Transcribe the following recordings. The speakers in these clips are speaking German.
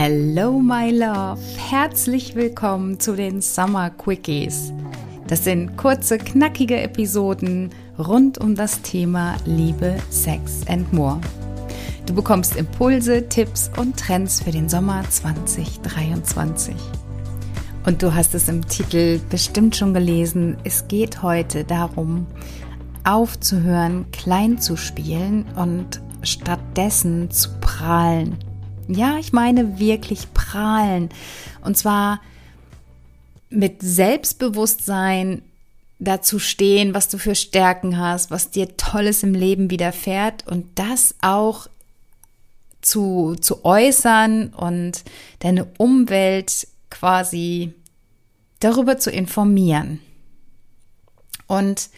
Hello, my love. Herzlich willkommen zu den Summer Quickies. Das sind kurze, knackige Episoden rund um das Thema Liebe, Sex and More. Du bekommst Impulse, Tipps und Trends für den Sommer 2023. Und du hast es im Titel bestimmt schon gelesen. Es geht heute darum, aufzuhören, klein zu spielen und stattdessen zu prahlen. Ja, ich meine wirklich prahlen. Und zwar mit Selbstbewusstsein dazu stehen, was du für Stärken hast, was dir Tolles im Leben widerfährt und das auch zu, zu äußern und deine Umwelt quasi darüber zu informieren. Und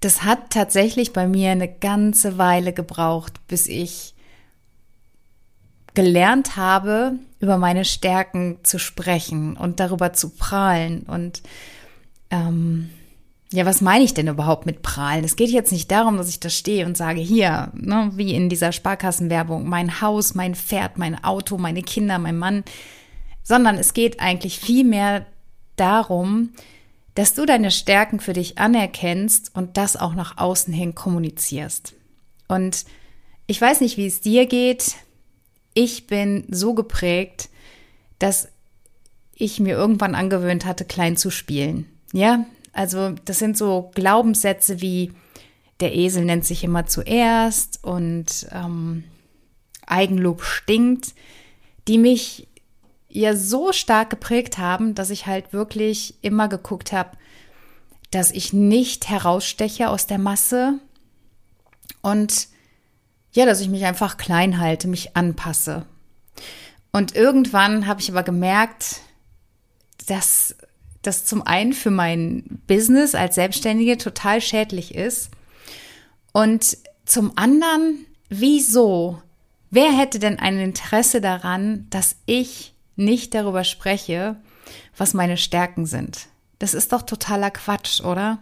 das hat tatsächlich bei mir eine ganze Weile gebraucht, bis ich gelernt habe, über meine Stärken zu sprechen und darüber zu prahlen. Und ähm, ja, was meine ich denn überhaupt mit prahlen? Es geht jetzt nicht darum, dass ich da stehe und sage, hier, ne, wie in dieser Sparkassenwerbung, mein Haus, mein Pferd, mein Auto, meine Kinder, mein Mann, sondern es geht eigentlich viel mehr darum, dass du deine Stärken für dich anerkennst und das auch nach außen hin kommunizierst. Und ich weiß nicht, wie es dir geht. Ich bin so geprägt, dass ich mir irgendwann angewöhnt hatte, klein zu spielen. Ja, also das sind so Glaubenssätze wie der Esel nennt sich immer zuerst und ähm, Eigenlob stinkt, die mich ja so stark geprägt haben, dass ich halt wirklich immer geguckt habe, dass ich nicht heraussteche aus der Masse und ja, dass ich mich einfach klein halte, mich anpasse. Und irgendwann habe ich aber gemerkt, dass das zum einen für mein Business als Selbstständige total schädlich ist und zum anderen, wieso? Wer hätte denn ein Interesse daran, dass ich nicht darüber spreche, was meine Stärken sind. Das ist doch totaler Quatsch, oder?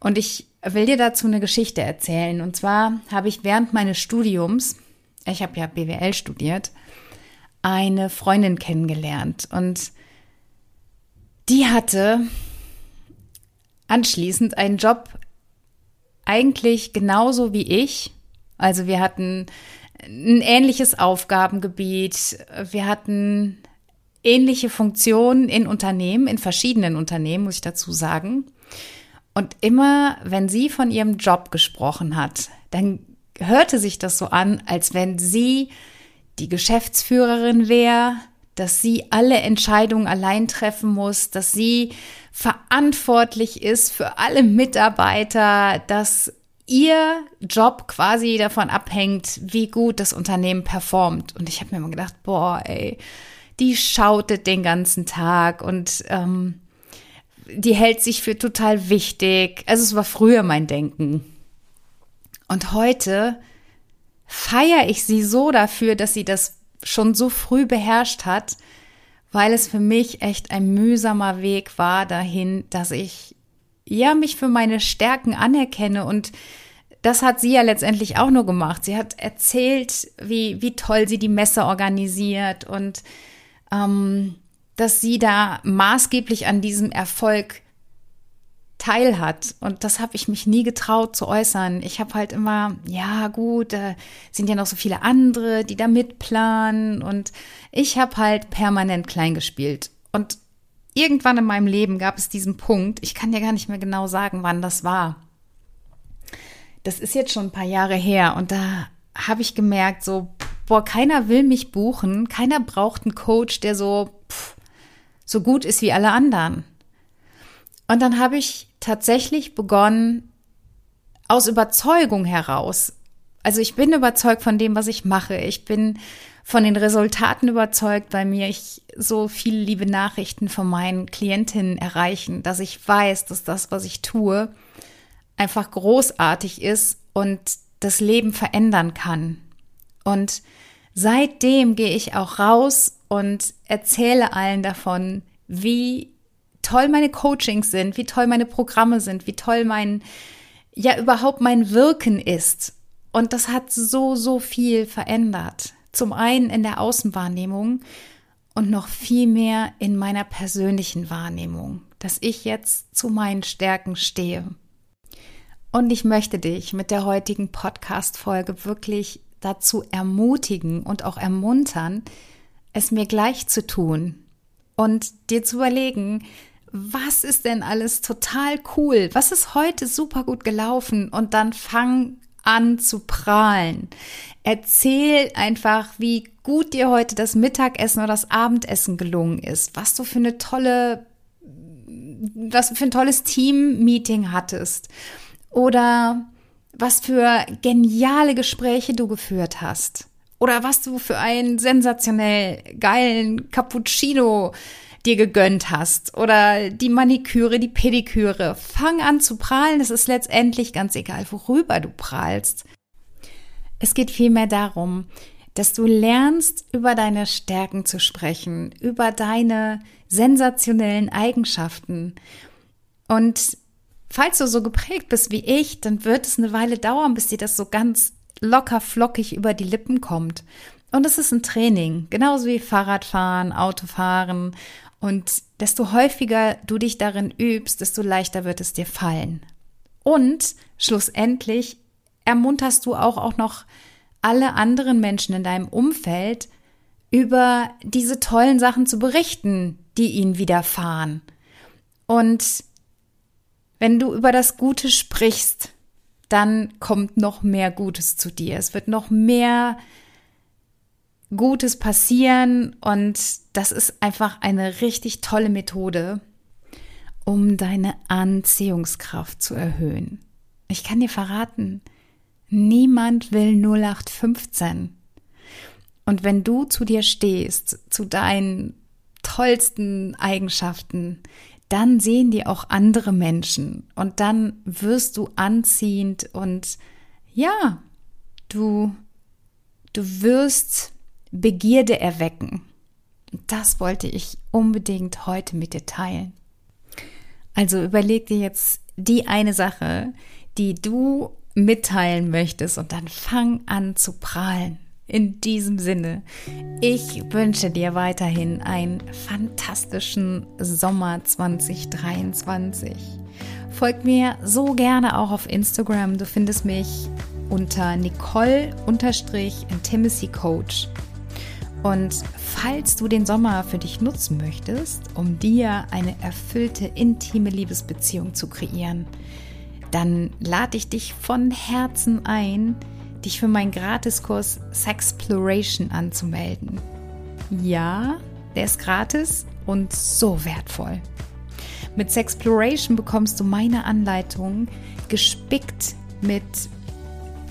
Und ich will dir dazu eine Geschichte erzählen. Und zwar habe ich während meines Studiums, ich habe ja BWL studiert, eine Freundin kennengelernt. Und die hatte anschließend einen Job eigentlich genauso wie ich. Also wir hatten ein ähnliches Aufgabengebiet. Wir hatten ähnliche Funktionen in Unternehmen, in verschiedenen Unternehmen, muss ich dazu sagen. Und immer, wenn sie von ihrem Job gesprochen hat, dann hörte sich das so an, als wenn sie die Geschäftsführerin wäre, dass sie alle Entscheidungen allein treffen muss, dass sie verantwortlich ist für alle Mitarbeiter, dass ihr Job quasi davon abhängt, wie gut das Unternehmen performt. Und ich habe mir immer gedacht, boah, ey, die schautet den ganzen Tag und ähm, die hält sich für total wichtig. Also es war früher mein Denken. Und heute feiere ich sie so dafür, dass sie das schon so früh beherrscht hat, weil es für mich echt ein mühsamer Weg war dahin, dass ich ja mich für meine Stärken anerkenne und das hat sie ja letztendlich auch nur gemacht. Sie hat erzählt, wie, wie toll sie die Messe organisiert und ähm, dass sie da maßgeblich an diesem Erfolg teil hat. Und das habe ich mich nie getraut zu äußern. Ich habe halt immer, ja gut, da sind ja noch so viele andere, die da mitplanen. Und ich habe halt permanent klein gespielt. Und irgendwann in meinem Leben gab es diesen Punkt, ich kann dir gar nicht mehr genau sagen, wann das war. Das ist jetzt schon ein paar Jahre her und da habe ich gemerkt, so, boah, keiner will mich buchen, keiner braucht einen Coach, der so, so gut ist wie alle anderen. Und dann habe ich tatsächlich begonnen, aus Überzeugung heraus, also ich bin überzeugt von dem, was ich mache. Ich bin von den Resultaten überzeugt bei mir. Ich so viele liebe Nachrichten von meinen Klientinnen erreichen, dass ich weiß, dass das, was ich tue, einfach großartig ist und das Leben verändern kann. Und seitdem gehe ich auch raus und erzähle allen davon, wie toll meine Coachings sind, wie toll meine Programme sind, wie toll mein, ja überhaupt mein Wirken ist. Und das hat so, so viel verändert Zum einen in der Außenwahrnehmung und noch viel mehr in meiner persönlichen Wahrnehmung, dass ich jetzt zu meinen Stärken stehe. Und ich möchte dich mit der heutigen Podcast-Folge wirklich dazu ermutigen und auch ermuntern, es mir gleich zu tun und dir zu überlegen, was ist denn alles total cool? Was ist heute super gut gelaufen? Und dann fang an zu prahlen. Erzähl einfach, wie gut dir heute das Mittagessen oder das Abendessen gelungen ist, was du für eine tolle, was für ein tolles Team-Meeting hattest oder was für geniale Gespräche du geführt hast oder was du für einen sensationell geilen Cappuccino dir gegönnt hast oder die Maniküre, die Pediküre. Fang an zu prahlen. Es ist letztendlich ganz egal, worüber du prahlst. Es geht vielmehr darum, dass du lernst, über deine Stärken zu sprechen, über deine sensationellen Eigenschaften. Und falls du so geprägt bist wie ich, dann wird es eine Weile dauern, bis dir das so ganz locker flockig über die Lippen kommt. Und es ist ein Training, genauso wie Fahrradfahren, Autofahren und desto häufiger du dich darin übst, desto leichter wird es dir fallen. Und schlussendlich ermunterst du auch, auch noch alle anderen Menschen in deinem Umfeld über diese tollen Sachen zu berichten, die ihnen widerfahren. Und wenn du über das Gute sprichst, dann kommt noch mehr Gutes zu dir. Es wird noch mehr Gutes passieren und das ist einfach eine richtig tolle Methode, um deine Anziehungskraft zu erhöhen. Ich kann dir verraten, niemand will 0815. Und wenn du zu dir stehst, zu deinen tollsten Eigenschaften, dann sehen die auch andere Menschen und dann wirst du anziehend und ja, du, du wirst Begierde erwecken. Das wollte ich unbedingt heute mit dir teilen. Also überleg dir jetzt die eine Sache, die du mitteilen möchtest und dann fang an zu prahlen. In diesem Sinne, ich wünsche dir weiterhin einen fantastischen Sommer 2023. Folg mir so gerne auch auf Instagram. Du findest mich unter Nicole-Intimacy Coach. Und falls du den Sommer für dich nutzen möchtest, um dir eine erfüllte, intime Liebesbeziehung zu kreieren, dann lade ich dich von Herzen ein, dich für meinen Gratiskurs Sexploration anzumelden. Ja, der ist gratis und so wertvoll. Mit Sexploration bekommst du meine Anleitung gespickt mit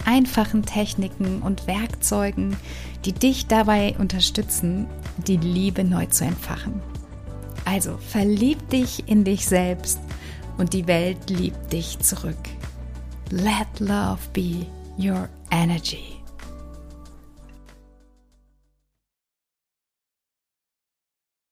einfachen Techniken und Werkzeugen, die dich dabei unterstützen, die Liebe neu zu entfachen. Also verlieb dich in dich selbst und die Welt liebt dich zurück. Let love be your energy.